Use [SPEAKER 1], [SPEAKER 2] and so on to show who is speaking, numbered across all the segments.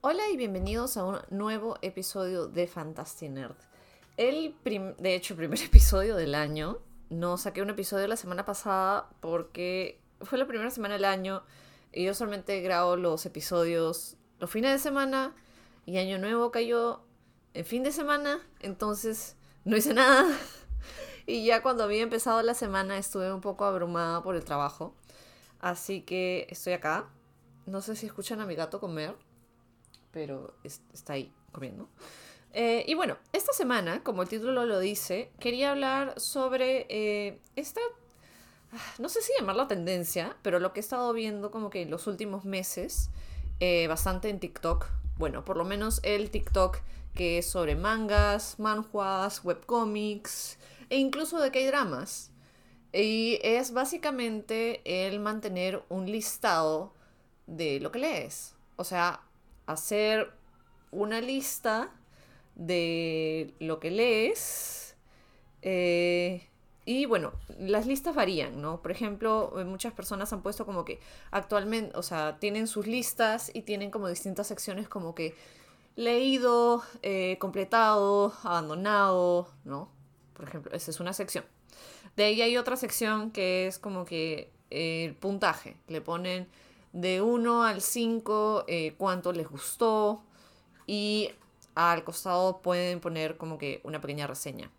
[SPEAKER 1] Hola y bienvenidos a un nuevo episodio de Fantasy Nerd. El de hecho, primer episodio del año. No saqué un episodio la semana pasada porque fue la primera semana del año y yo solamente grabo los episodios los fines de semana y Año Nuevo cayó en fin de semana, entonces no hice nada. Y ya cuando había empezado la semana estuve un poco abrumada por el trabajo. Así que estoy acá. No sé si escuchan a mi gato comer pero está ahí comiendo. Eh, y bueno, esta semana, como el título lo dice, quería hablar sobre eh, esta, ah, no sé si llamarla tendencia, pero lo que he estado viendo como que en los últimos meses, eh, bastante en TikTok. Bueno, por lo menos el TikTok que es sobre mangas, manhwas, webcomics e incluso de K-dramas. Y es básicamente el mantener un listado de lo que lees. O sea, hacer una lista de lo que lees. Eh, y bueno, las listas varían, ¿no? Por ejemplo, eh, muchas personas han puesto como que actualmente, o sea, tienen sus listas y tienen como distintas secciones como que leído, eh, completado, abandonado, ¿no? Por ejemplo, esa es una sección. De ahí hay otra sección que es como que el puntaje. Le ponen de 1 al 5 eh, cuánto les gustó y al costado pueden poner como que una pequeña reseña.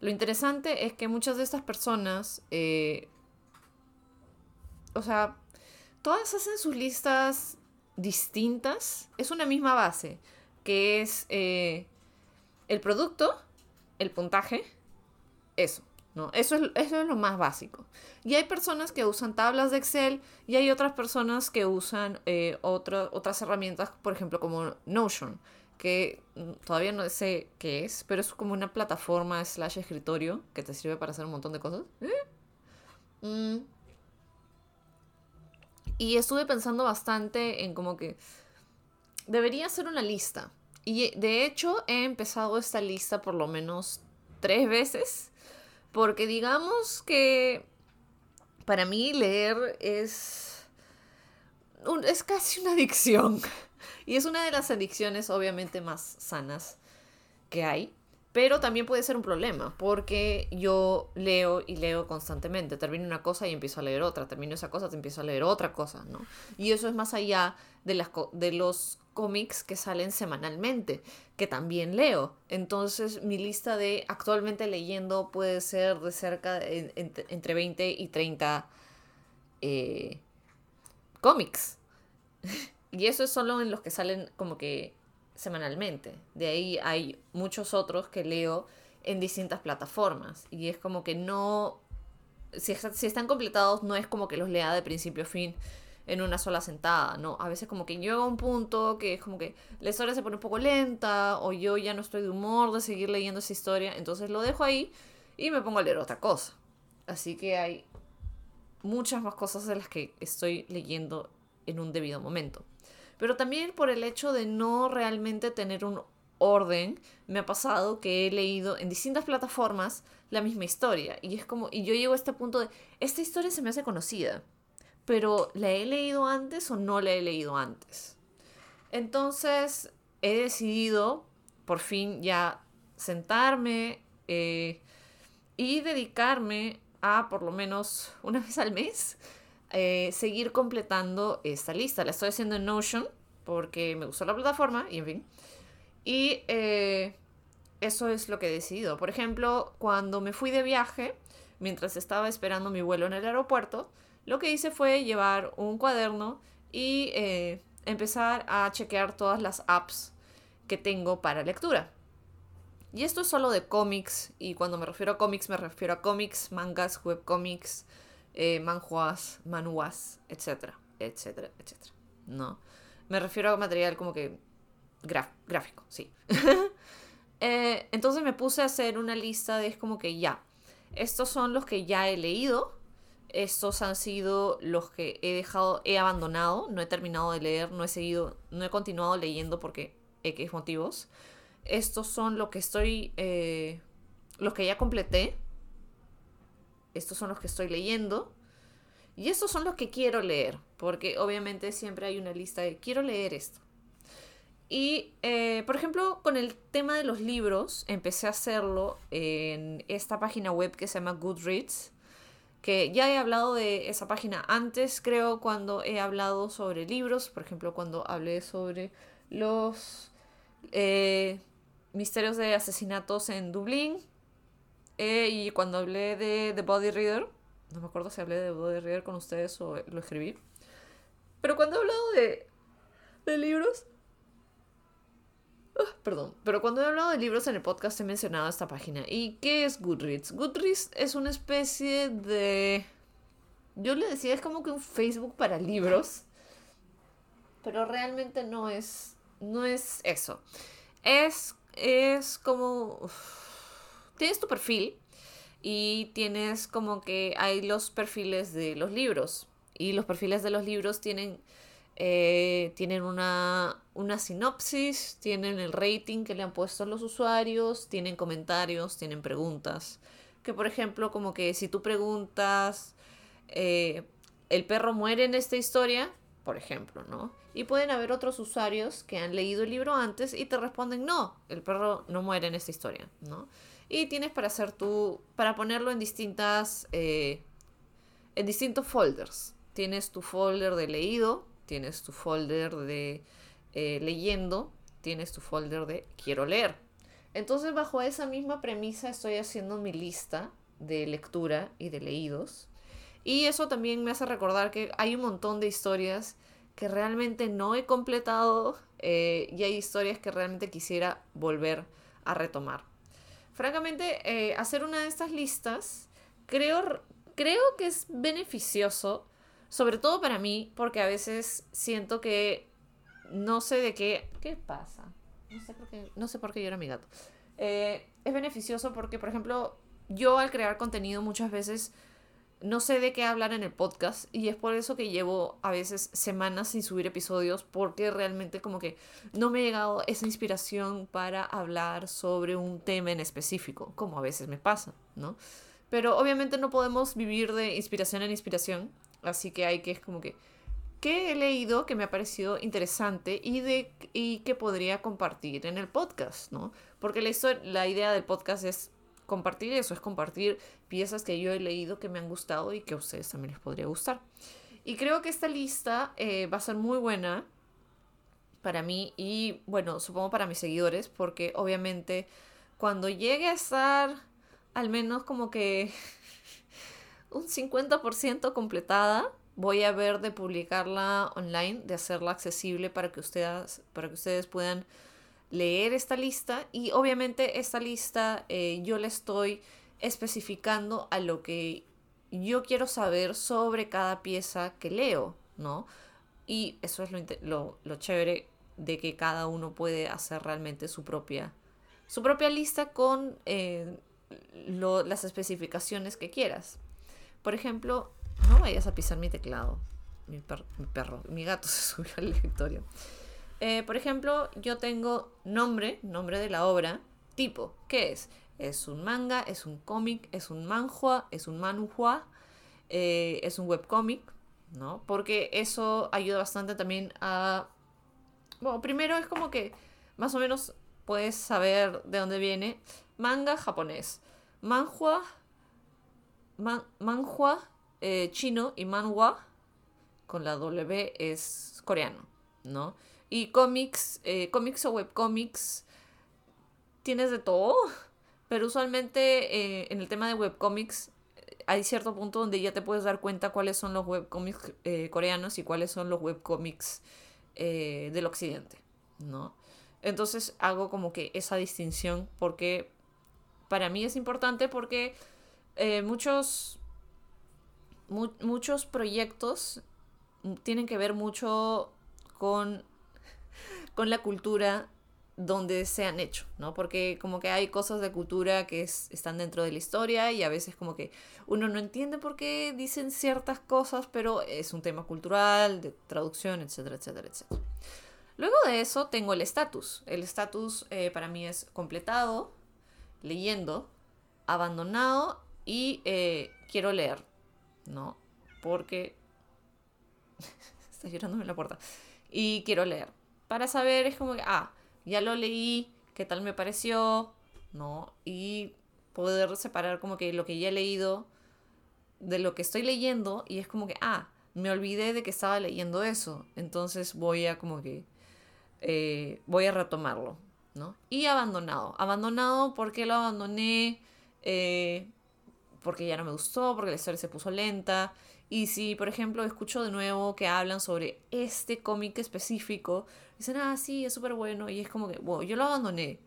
[SPEAKER 1] Lo interesante es que muchas de estas personas, eh, o sea, todas hacen sus listas distintas. Es una misma base, que es eh, el producto, el puntaje, eso. ¿No? Eso es, lo más básico. Y hay personas que usan tablas de Excel y hay otras personas que usan eh, otras herramientas, por ejemplo, como Notion, que mm, todavía no sé qué es, pero es como una plataforma slash escritorio que te sirve para hacer un montón de cosas. ¿Eh? Mm. Y estuve pensando bastante en como que debería ser una lista. Y de hecho he empezado esta lista por lo menos tres veces porque digamos que para mí leer es, es casi una adicción. Y es una de las adicciones obviamente más sanas que hay. Pero también puede ser un problema, porque yo leo y leo constantemente. Termino una cosa y empiezo a leer otra. Termino esa cosa y empiezo a leer otra cosa, ¿no? Y eso es más allá de, las, de los cómics que salen semanalmente, que también leo. Entonces mi lista de actualmente leyendo puede ser de cerca entre 20 y 30 eh, cómics. y eso es solo en los que salen como que semanalmente. De ahí hay muchos otros que leo en distintas plataformas. Y es como que no... Si, están completados, no es como que los lea de principio a fin en una sola sentada, ¿no? A veces como que llega a un punto que es como que la historia se pone un poco lenta o yo ya no estoy de humor de seguir leyendo esa historia, entonces lo dejo ahí y me pongo a leer otra cosa. Así que hay muchas más cosas de las que estoy leyendo en un debido momento pero también por el hecho de no realmente tener un orden, me ha pasado que he leído en distintas plataformas la misma historia y es como y yo llego a este punto de esta historia se me hace conocida, pero ¿la he leído antes o no la he leído antes? Entonces he decidido por fin ya sentarme eh, y dedicarme a por lo menos una vez al mes eh, seguir completando esta lista. La estoy haciendo en Notion porque me gustó la plataforma y en fin. Y eh, eso es lo que he decidido. Por ejemplo, cuando me fui de viaje, mientras estaba esperando mi vuelo en el aeropuerto, lo que hice fue llevar un cuaderno y eh, empezar a chequear todas las apps que tengo para lectura. Y esto es solo de cómics, y cuando me refiero a cómics me refiero a cómics, mangas, webcomics, eh, manjuas, manuas, etcétera, etcétera, etcétera. No. Me refiero a material como que gráfico, sí. Eh, entonces me puse a hacer una lista de es como que ya, estos son los que ya he leído, estos han sido los que he dejado, he abandonado, no he terminado de leer, no he seguido, no he continuado leyendo porque X motivos. Estos son los que estoy, eh, los que ya completé, estos son los que estoy leyendo y estos son los que quiero leer, porque obviamente siempre hay una lista de quiero leer esto. Y, eh, por ejemplo, con el tema de los libros, empecé a hacerlo en esta página web que se llama Goodreads, que ya he hablado de esa página antes, creo, cuando he hablado sobre libros, por ejemplo, cuando hablé sobre los eh, misterios de asesinatos en Dublín, eh, y cuando hablé de The Body Reader, no me acuerdo si hablé de The Body Reader con ustedes o lo escribí, pero cuando he hablado de, de libros, ah, perdón, pero cuando he hablado de libros en el podcast he mencionado esta página. ¿Y qué es Goodreads? Goodreads es una especie de... Yo le decía, es como que un Facebook para libros, pero realmente no es, no es eso. Es, es como tienes tu perfil y tienes como que hay los perfiles de los libros. Y los perfiles de los libros tienen, eh, tienen una, una sinopsis, tienen el rating que le han puesto los usuarios, tienen comentarios, tienen preguntas. Que por ejemplo, como que si tú preguntas, eh, ¿el perro muere en esta historia? Por ejemplo, ¿no? Y pueden haber otros usuarios que han leído el libro antes y te responden, no, el perro no muere en esta historia, ¿no? Y tienes para hacer tu, para ponerlo en distintas, eh, en distintos folders. Tienes tu folder de leído, tienes tu folder de eh, leyendo, tienes tu folder de quiero leer. Entonces bajo esa misma premisa estoy haciendo mi lista de lectura y de leídos. Y eso también me hace recordar que hay un montón de historias que realmente no he completado eh, y hay historias que realmente quisiera volver a retomar. Francamente, eh, hacer una de estas listas creo, creo que es beneficioso, sobre todo para mí, porque a veces siento que no sé de qué... ¿Qué pasa? No sé por qué, no sé por qué llora mi gato. Eh, es beneficioso porque, por ejemplo, yo al crear contenido muchas veces no sé de qué hablar en el podcast y es por eso que llevo a veces semanas sin subir episodios porque realmente como que no me ha llegado esa inspiración para hablar sobre un tema en específico, como a veces me pasa, ¿no? Pero obviamente no podemos vivir de inspiración en inspiración, así que hay que es como que ¿qué he leído que me ha parecido interesante y de y que podría compartir en el podcast, ¿no? Porque la, la idea del podcast es compartir eso, es compartir piezas que yo he leído que me han gustado y que a ustedes también les podría gustar. Y creo que esta lista eh, va a ser muy buena para mí y bueno, supongo para mis seguidores, porque obviamente cuando llegue a estar al menos como que un 50% completada, voy a ver de publicarla online, de hacerla accesible para que ustedes, para que ustedes puedan leer esta lista y obviamente esta lista eh, yo le estoy especificando a lo que yo quiero saber sobre cada pieza que leo, ¿no? Y eso es lo, lo, chévere de que cada uno puede hacer realmente su propia, su propia lista con eh, las especificaciones que quieras. Por ejemplo, no vayas a pisar mi teclado. Mi, mi perro, mi gato se subió al escritorio. Eh, por ejemplo, yo tengo nombre, nombre de la obra, tipo, ¿qué es? Es un manga, es un cómic, es un manhua, es un manhua, eh, es un webcómic, ¿no? Porque eso ayuda bastante también a... Bueno, primero es como que más o menos puedes saber de dónde viene. Manga japonés. Manhua, manhua eh, chino y manhua con la W es coreano, ¿no? Y cómics, eh, cómics o webcomics, tienes de todo, pero usualmente eh, en el tema de webcomics eh, hay cierto punto donde ya te puedes dar cuenta cuáles son los webcomics coreanos y cuáles son los webcomics del occidente, ¿no? Entonces hago como que esa distinción porque para mí es importante porque muchos, muchos proyectos tienen que ver mucho con con la cultura donde se han hecho, ¿no? Porque como que hay cosas de cultura que están dentro de la historia y a veces como que uno no entiende por qué dicen ciertas cosas, pero es un tema cultural, de traducción, etcétera, etcétera, etcétera. Luego de eso tengo el estatus. El estatus eh, para mí es completado, leyendo, abandonado y eh, quiero leer, ¿no? Porque... Está llorándome la puerta. Y quiero leer para saber, es como que, ah, ya lo leí, qué tal me pareció, ¿no? Y poder separar como que lo que ya he leído de lo que estoy leyendo y es como que, ah, me olvidé de que estaba leyendo eso, entonces voy a como que, eh, voy a retomarlo, ¿no? Y abandonado, abandonado porque lo abandoné, eh, porque ya no me gustó, porque la historia se puso lenta. Y si, por ejemplo, escucho de nuevo que hablan sobre este cómic específico, dicen, ah, sí, es súper bueno, y es como que, wow, yo lo abandoné.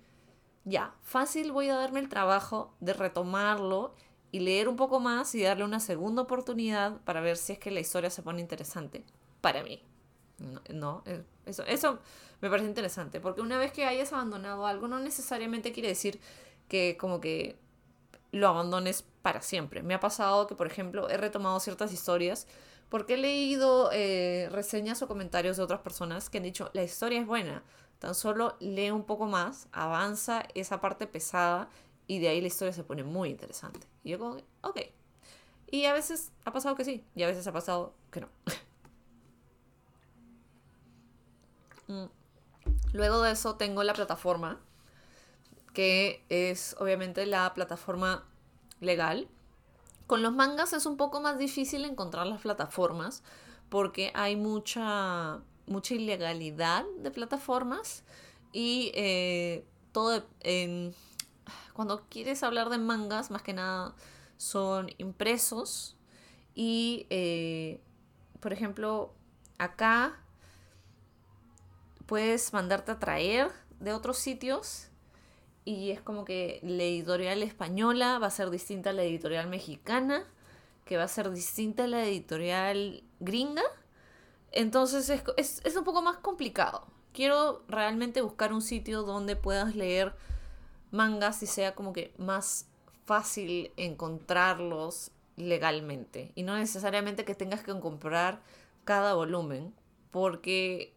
[SPEAKER 1] Ya, fácil voy a darme el trabajo de retomarlo y leer un poco más y darle una segunda oportunidad para ver si es que la historia se pone interesante para mí. No, eh, eso, eso me parece interesante, porque una vez que hayas abandonado algo no necesariamente quiere decir que como que lo abandones para siempre. Me ha pasado que, por ejemplo, he retomado ciertas historias porque he leído eh, reseñas o comentarios de otras personas que han dicho, la historia es buena, tan solo lee un poco más, avanza esa parte pesada y de ahí la historia se pone muy interesante. Y yo como, ok. Y a veces ha pasado que sí, y a veces ha pasado que no. Mm. Luego de eso tengo la plataforma que es obviamente la plataforma legal. Con los mangas es un poco más difícil encontrar las plataformas porque hay mucha, mucha ilegalidad de plataformas y eh, todo cuando quieres hablar de mangas más que nada son impresos y eh, por ejemplo acá puedes mandarte a traer de otros sitios y es como que la editorial española va a ser distinta a la editorial mexicana, que va a ser distinta a la editorial gringa. Entonces es, es, un poco más complicado. Quiero realmente buscar un sitio donde puedas leer mangas y sea como que más fácil encontrarlos legalmente. Y no necesariamente que tengas que comprar cada volumen, porque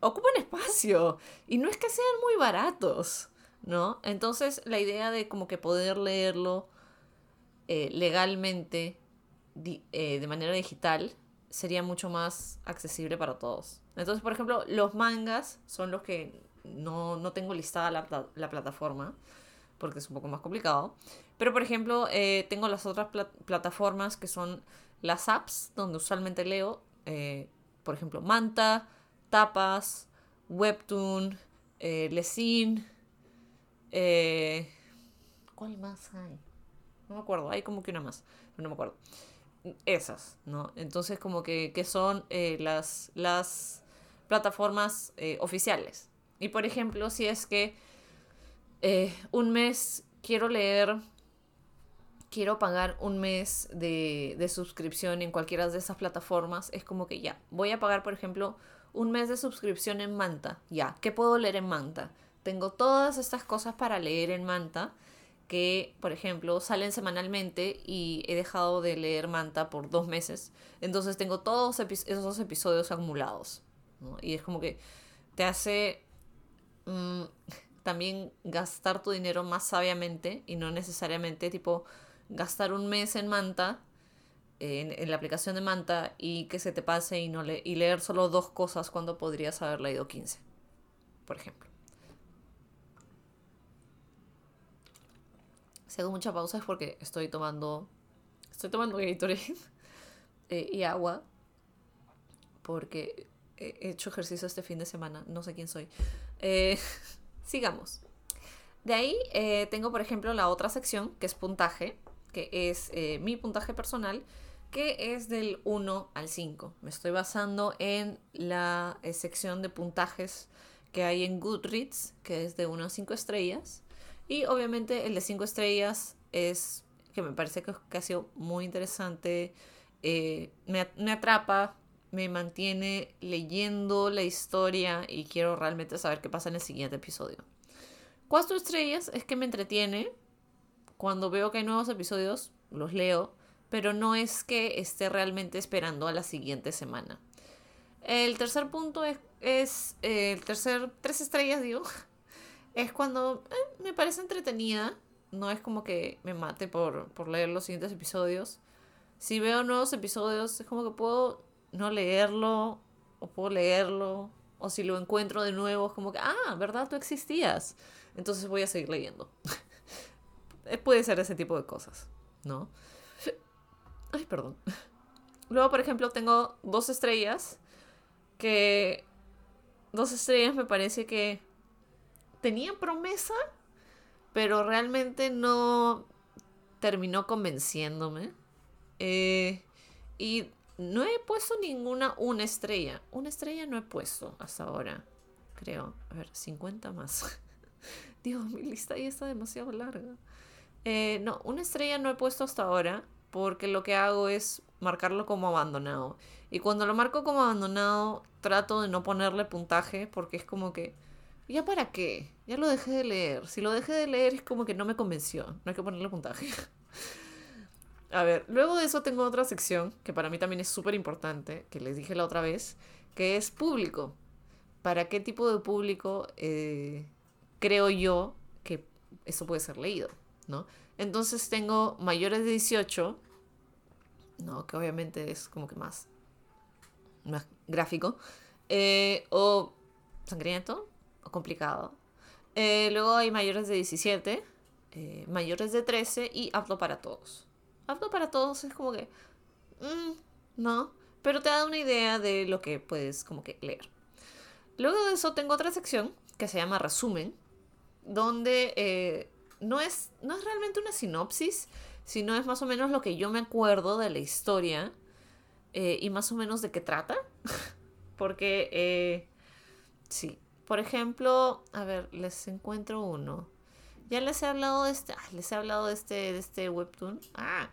[SPEAKER 1] ocupan espacio y no es que sean muy baratos. ¿No? Entonces la idea de como que poder leerlo eh, legalmente eh, de manera digital sería mucho más accesible para todos. Entonces, por ejemplo, los mangas son los que no, tengo listada la, plataforma porque es un poco más complicado. Pero, por ejemplo, eh, tengo las otras plataformas que son las apps donde usualmente leo, por ejemplo, Manta, Tapas, Webtoon, Lesin, eh, ¿Cuál más hay? No me acuerdo, hay como que una más, no me acuerdo. Esas, ¿no? Entonces como que, son eh, las, las plataformas eh, oficiales. Y por ejemplo, si es que un mes quiero leer, quiero pagar un mes de, de suscripción en cualquiera de esas plataformas, es como que ya, voy a pagar por ejemplo un mes de suscripción en Manta. Ya, ¿qué puedo leer en Manta? Tengo todas estas cosas para leer en Manta que, por ejemplo, salen semanalmente y he dejado de leer Manta por dos meses. Entonces tengo todos esos episodios acumulados. Y es como que te hace mm, también gastar tu dinero más sabiamente y no necesariamente tipo gastar un mes en Manta, en, la aplicación de Manta y que se te pase y, no y leer solo dos cosas cuando podrías haber leído 15, por ejemplo. Si hago mucha pausa es porque estoy tomando. Estoy tomando Gatorade eh, y agua. Porque he hecho ejercicio este fin de semana. No sé quién soy. Eh, sigamos. De ahí eh, tengo, por ejemplo, la otra sección que es puntaje. Que es mi puntaje personal. Que es del 1 al 5. Me estoy basando en la sección de puntajes que hay en Goodreads. Que es de 1 a 5 estrellas. Y obviamente el de 5 estrellas es que me parece que, ha sido muy interesante. Eh, me, atrapa, me mantiene leyendo la historia y quiero realmente saber qué pasa en el siguiente episodio. Cuatro estrellas es que me entretiene. Cuando veo que hay nuevos episodios, los leo, pero no es que esté realmente esperando a la siguiente semana. El tercer punto es, es eh, el tercer, tres estrellas, digo, es cuando eh, me parece entretenida. No es como que me mate por, por leer los siguientes episodios. Si veo nuevos episodios, es como que puedo no leerlo o puedo leerlo O si lo encuentro de nuevo, es como que, ah, ¿verdad? Tú existías. Entonces voy a seguir leyendo. Puede ser ese tipo de cosas, ¿no? Ay, perdón. Luego, por ejemplo, tengo dos estrellas que... Dos estrellas me parece que tenían promesa, pero realmente no terminó convenciéndome. Eh, y no he puesto ninguna una estrella. Una estrella no he puesto hasta ahora. Creo. A ver, 50 más. Dios, mi lista ya está demasiado larga. Eh, no, una estrella no he puesto hasta ahora porque lo que hago es marcarlo como abandonado. Y cuando lo marco como abandonado, trato de no ponerle puntaje porque es como que, ¿ya para qué? Ya lo dejé de leer. Si lo dejé de leer es como que no me convenció. No hay que ponerle puntaje. A ver, luego de eso tengo otra sección que para mí también es súper importante, que les dije la otra vez, que es público. ¿Para qué tipo de público eh, creo yo que eso puede ser leído? ¿no? Entonces tengo mayores de 18, ¿no? que obviamente es como que más, más gráfico, eh, o sangriento, complicado. Eh, luego hay mayores de 17, mayores de 13 y apto para todos apto para todos es como que, mm, no, pero te da una idea de lo que puedes como que leer. Luego de eso tengo otra sección que se llama resumen, donde eh, no, es, no es realmente una sinopsis, sino es más o menos lo que yo me acuerdo de la historia eh, y más o menos de qué trata. Porque, eh, sí, por ejemplo, a ver, les encuentro uno. Ya les he hablado de este, les he hablado de este, de este webtoon. Ah,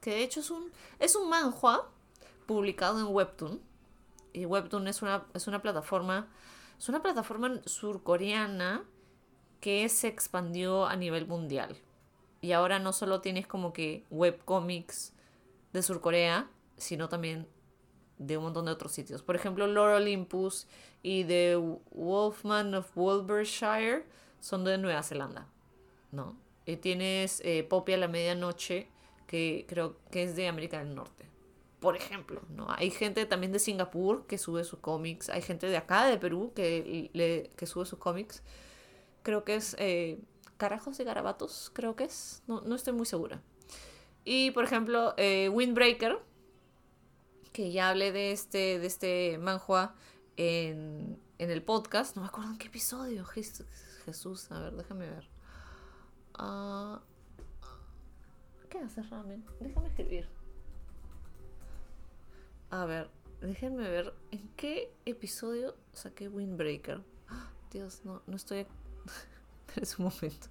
[SPEAKER 1] que de hecho es un, es un manhua publicado en Webtoon. Y Webtoon es una, es una plataforma, es una plataforma surcoreana que se expandió a nivel mundial. Y ahora no solo tienes como que webcomics de Surcorea, sino también de un montón de otros sitios. Por ejemplo, Lord Olympus y The Wolfman of Wolvershire son de Nueva Zelanda, ¿no? Y tienes eh, Poppy a la medianoche, que creo que es de América del Norte. Por ejemplo, ¿no? Hay gente también de Singapur que sube sus cómics, hay gente de acá, de Perú, que, le, que sube sus cómics. Creo que es eh, Carajos y Garabatos, creo que es, no, no estoy muy segura. Y por ejemplo, eh, Windbreaker, que ya hablé de este, de este manhua en, en el podcast, no me acuerdo en qué episodio, Jesús, a ver, déjame ver. Ah... ¿Qué haces, Ramen? Déjame escribir. A ver, déjenme ver en qué episodio saqué Windbreaker. Dios, no, no estoy. en un momento.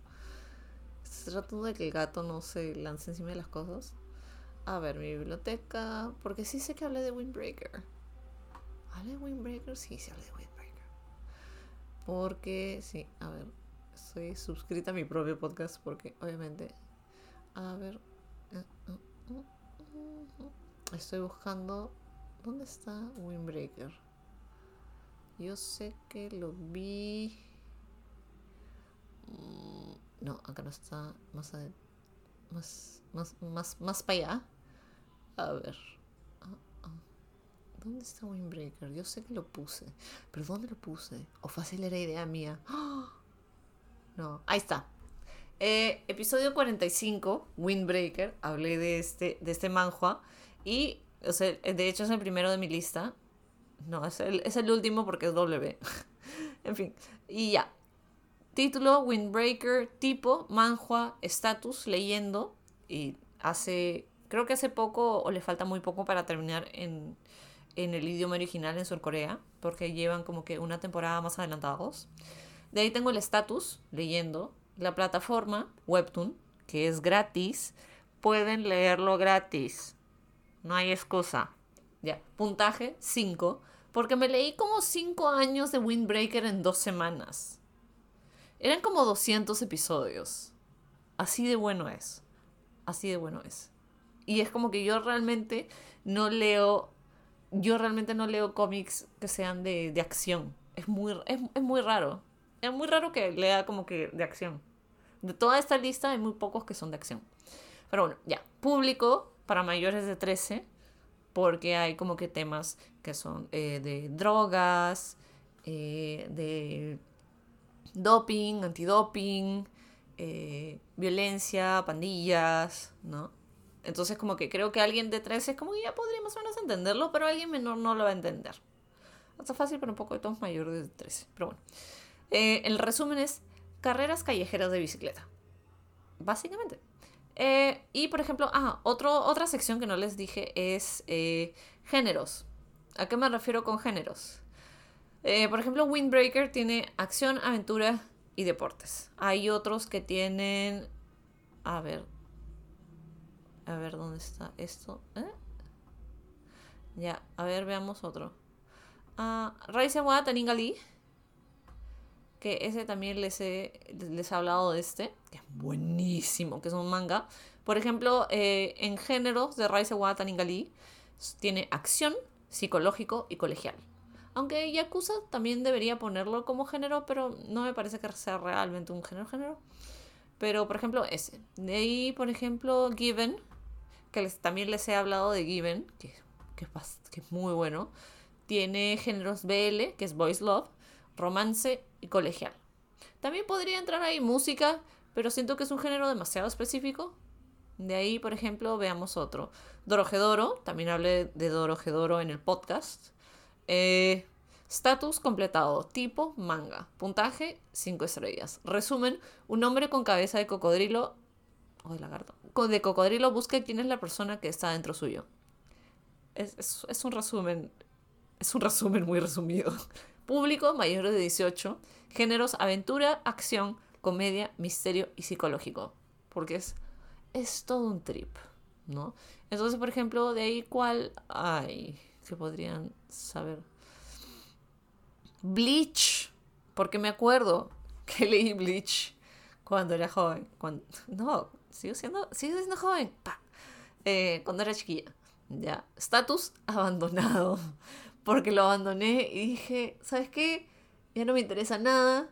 [SPEAKER 1] Estoy tratando de que el gato no se lance encima de las cosas. A ver, mi biblioteca. Porque sí sé que hablé de Windbreaker. ¿Hablé de Windbreaker? Sí, sí hablé de Windbreaker. Porque, sí, a ver. Estoy suscrita a mi propio podcast porque, obviamente. A ver, Estoy buscando. ¿Dónde está Windbreaker? Yo sé que lo vi. Mm, no, acá no está. Más más, más, más, más para allá. A ver. Ah, ah. ¿Dónde está Windbreaker? Yo sé que lo puse. ¿Pero dónde lo puse? ¿O fácil era idea mía? No, ahí está. Eh, episodio 45, Windbreaker, hablé de este, de este manhua y, o sea, de hecho es el primero de mi lista. No, es el, es el último porque es W. en fin, y ya. Título, Windbreaker, tipo, manhua, status, leyendo. Y hace, creo que hace poco o le falta muy poco para terminar en, en el idioma original en Surcorea, porque llevan como que una temporada más adelantados. De ahí tengo el status, leyendo, la plataforma Webtoon, que es gratis, pueden leerlo gratis. No hay excusa. Ya, puntaje 5, porque me leí como 5 años de Windbreaker en dos semanas. Eran como 200 episodios. Así de bueno es. Así de bueno es. Y es como que yo realmente no leo. Yo realmente no leo cómics que sean de, acción. Es muy, es, es muy raro. Es muy raro que lea como que de acción. De toda esta lista hay muy pocos que son de acción. Pero bueno, ya. Público para mayores de 13, porque hay como que temas que son eh, de drogas, eh, de doping, antidoping, eh, violencia, pandillas, ¿no? Entonces como que creo que alguien de 13 es como que ya podría más o menos entenderlo, pero alguien menor no lo va a entender. Está fácil, pero un poco de todos mayores de 13. Pero bueno. Eh, el resumen es carreras callejeras de bicicleta. Básicamente. Eh, y por ejemplo, ah, otro, otra sección que no les dije es eh, géneros. ¿A qué me refiero con géneros? por ejemplo, Windbreaker tiene acción, aventura y deportes. Hay otros que tienen... A ver. A ver, ¿dónde está esto? Ya, a ver, veamos otro. Uh, Raisa Wa Taningali. Que ese también les he, les he hablado de este. Que es buenísimo, que es un manga. Por ejemplo, eh, en géneros de Raisa Wa Taningali tiene acción, psicológico y colegial. Aunque Yakuza también debería ponerlo como género, pero no me parece que sea realmente un género género. Pero, por ejemplo, ese. De ahí, por ejemplo, Given, que les, también les he hablado de Given, que, que, es, muy bueno. Tiene géneros BL, que es Voice Love, romance y colegial. También podría entrar ahí música, pero siento que es un género demasiado específico. De ahí, por ejemplo, veamos otro. Dorojedoro, también hablé de Dorojedoro en el podcast. Eh, status completado, tipo manga. Puntaje 5 estrellas. Resumen, un hombre con cabeza de cocodrilo de lagarto. De cocodrilo busca quién es la persona que está dentro suyo. es un resumen es un resumen muy resumido. Público mayores de 18. Géneros aventura, acción, comedia, misterio y psicológico. Porque es, es todo un trip, ¿no? Entonces, por ejemplo, de ahí cuál hay que podrían saber. Bleach, porque me acuerdo que leí Bleach cuando era joven. Cuando, no, sigo siendo, sigo siendo joven. Eh, cuando era chiquilla. Ya. Status abandonado porque lo abandoné y dije, ¿sabes qué? Ya no me interesa nada,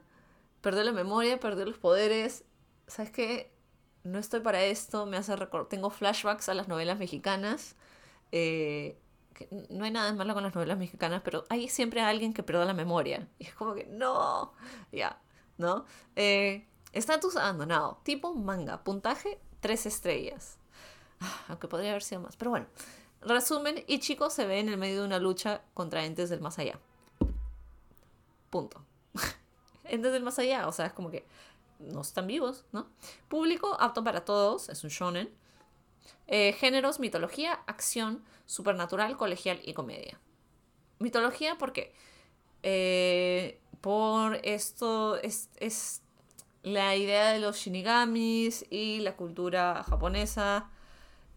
[SPEAKER 1] perdí la memoria, perdí los poderes, ¿sabes qué? No estoy para esto, me hace recordar, tengo flashbacks a las novelas mexicanas. Eh, no hay nada de malo con las novelas mexicanas, pero hay siempre alguien que pierde la memoria. Y es como que, no, ya, ¿no? Eh, estatus abandonado, tipo manga, puntaje 3 estrellas. Ah, aunque podría haber sido más, pero bueno. Resumen, Ichiko se ve en el medio de una lucha contra entes del más allá. Punto. entes del más allá, o sea, es como que no están vivos, ¿no? Público apto para todos, es un shonen. Eh, géneros, mitología, acción, supernatural, colegial y comedia. Mitología, ¿por qué? Eh, por esto es, es la idea de los shinigamis y la cultura japonesa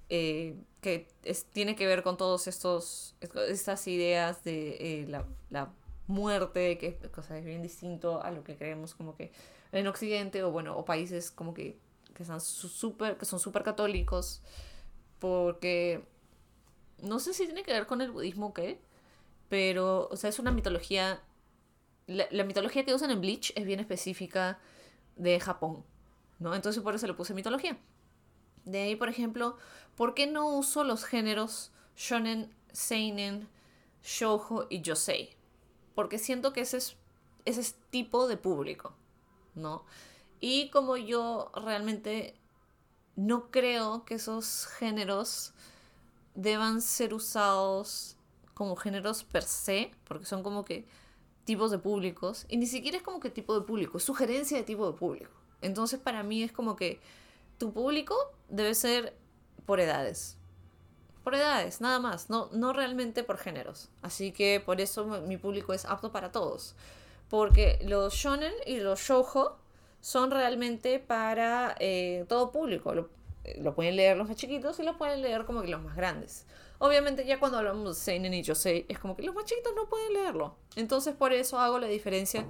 [SPEAKER 1] eh, que tiene que ver con estos estas ideas de eh, la, muerte, que es, bien distinto a lo que creemos como que en Occidente o bueno, o países como que, que, son súper que son super católicos, porque no sé si tiene que ver con el budismo o qué, pero, o sea, es una mitología, la, la mitología que usan en Bleach es bien específica de Japón, ¿no? Entonces por eso le puse mitología. De ahí, por ejemplo, ¿por qué no uso los géneros shonen, seinen, shoujo y yosei? Porque siento que ese es ese tipo de público, ¿no? Y como yo realmente no creo que esos géneros deban ser usados como géneros per se, porque son como que tipos de públicos, y ni siquiera es como que tipo de público, es sugerencia de tipo de público. Entonces para mí es como que tu público debe ser por edades. Por edades, nada más, no, no realmente por géneros. Así que por eso mi público es apto para todos. Porque los shonen y los shoujo son realmente para eh, todo público. Lo, lo, pueden leer los más chiquitos y lo pueden leer como que los más grandes. Obviamente ya cuando hablamos de seinen y yosei es como que los más chiquitos no pueden leerlo. Entonces por eso hago la diferencia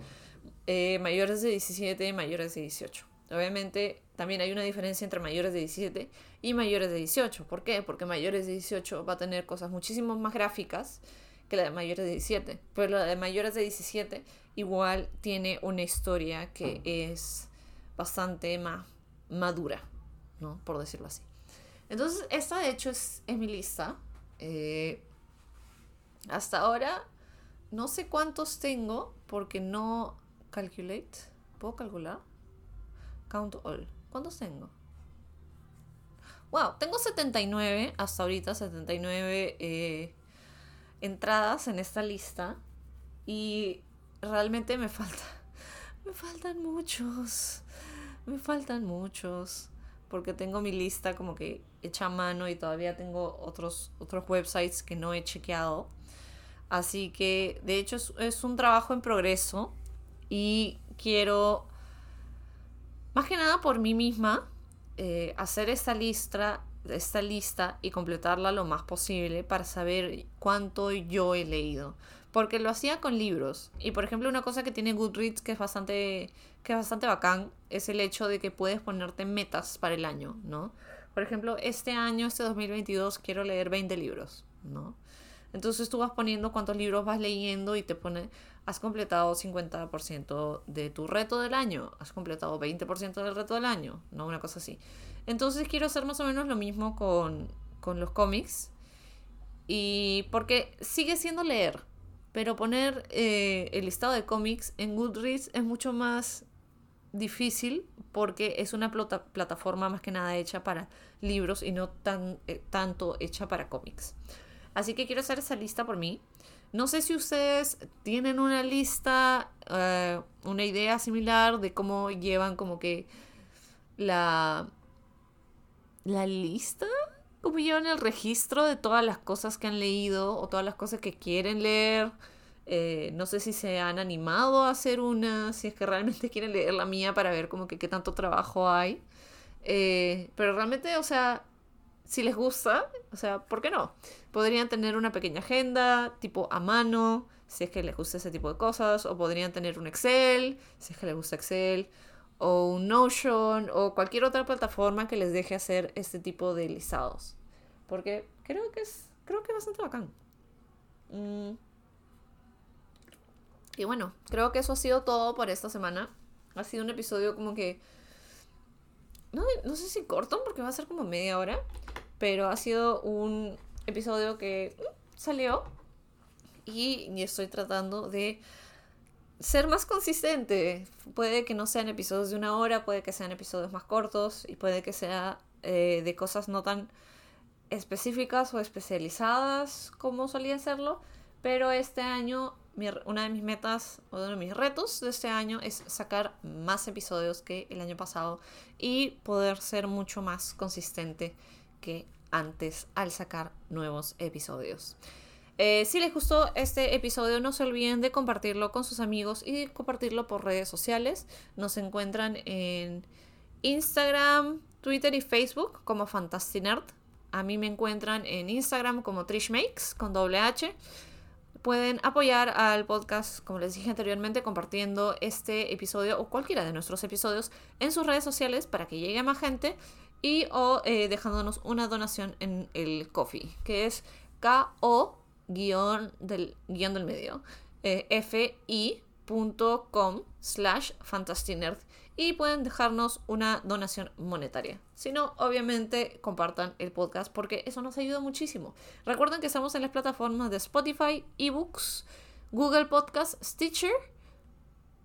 [SPEAKER 1] eh, mayores de 17 y mayores de 18. Obviamente también hay una diferencia entre mayores de 17 y mayores de 18. ¿Por qué? Porque mayores de 18 va a tener cosas muchísimo más gráficas que la de mayores de 17. Pero la de mayores de 17 igual tiene una historia que es bastante más madura, ¿no? Por decirlo así. Entonces, esta de hecho es, mi lista. Eh, hasta ahora, no sé cuántos tengo, porque no calculate. ¿Puedo calcular? Count all. ¿Cuántos tengo? Wow, tengo 79 hasta ahorita, 79 eh, entradas en esta lista. Y realmente me falta. Me faltan muchos. Me faltan muchos. Porque tengo mi lista como que hecha a mano y todavía tengo otros, otros websites que no he chequeado. Así que de hecho es, un trabajo en progreso. Y quiero, más que nada por mí misma, eh, hacer esta lista, esta lista y completarla lo más posible para saber cuánto yo he leído porque lo hacía con libros. Y por ejemplo, una cosa que tiene Goodreads que es bastante que es bastante bacán es el hecho de que puedes ponerte metas para el año, ¿no? Por ejemplo, este año, este 2022 quiero leer 20 libros, ¿no? Entonces tú vas poniendo cuántos libros vas leyendo y te pone, has completado 50% de tu reto del año, has completado 20% del reto del año, ¿no? Una cosa así. Entonces quiero hacer más o menos lo mismo con, con los cómics. Y porque sigue siendo leer, pero poner eh, el listado de cómics en Goodreads es mucho más difícil porque es una plataforma más que nada hecha para libros y no tan, eh, tanto hecha para cómics. Así que quiero hacer esa lista por mí. No sé si ustedes tienen una lista, eh, una idea similar de cómo llevan como que la, la lista como llevan el registro de todas las cosas que han leído o todas las cosas que quieren leer. Eh, no sé si se han animado a hacer una, si es que realmente quieren leer la mía para ver como que qué tanto trabajo hay. Eh, pero realmente, o sea, si les gusta, o sea, ¿por qué no? Podrían tener una pequeña agenda, tipo a mano, si es que les gusta ese tipo de cosas, o podrían tener un Excel, si es que les gusta Excel, o un Notion o cualquier otra plataforma que les deje hacer este tipo de listados. Porque creo que es, creo que es bastante bacán. Mm. Y bueno, creo que eso ha sido todo por esta semana. Ha sido un episodio como que... No, no sé si corto porque va a ser como media hora. Pero ha sido un episodio que mm, salió. Y, y estoy tratando de ser más consistente. Puede que no sean episodios de una hora, puede que sean episodios más cortos y puede que sea eh, de cosas no tan específicas o especializadas como solía hacerlo. Pero este año, una de mis metas o uno de mis retos de este año es sacar más episodios que el año pasado y poder ser mucho más consistente que antes al sacar nuevos episodios. Eh, si les gustó este episodio, no se olviden de compartirlo con sus amigos y compartirlo por redes sociales. Nos encuentran en Instagram, Twitter y Facebook como Fantastinerd. A mí me encuentran en Instagram como Trishmakes con doble H. Pueden apoyar al podcast, como les dije anteriormente, compartiendo este episodio o cualquiera de nuestros episodios en sus redes sociales para que llegue a más gente y o eh, dejándonos una donación en el coffee, que es K-O guion del, guion del medio, eh, fi.com slash fantastinerd y pueden dejarnos una donación monetaria. Si no, obviamente compartan el podcast porque eso nos ayuda muchísimo. Recuerden que estamos en las plataformas de Spotify, eBooks, Google Podcast, Stitcher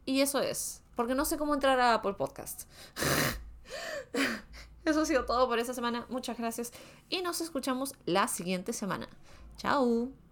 [SPEAKER 1] y eso es. Porque no sé cómo entrar a Apple Podcast. Eso ha sido todo por esta semana. Muchas gracias y nos escuchamos la siguiente semana. Chao.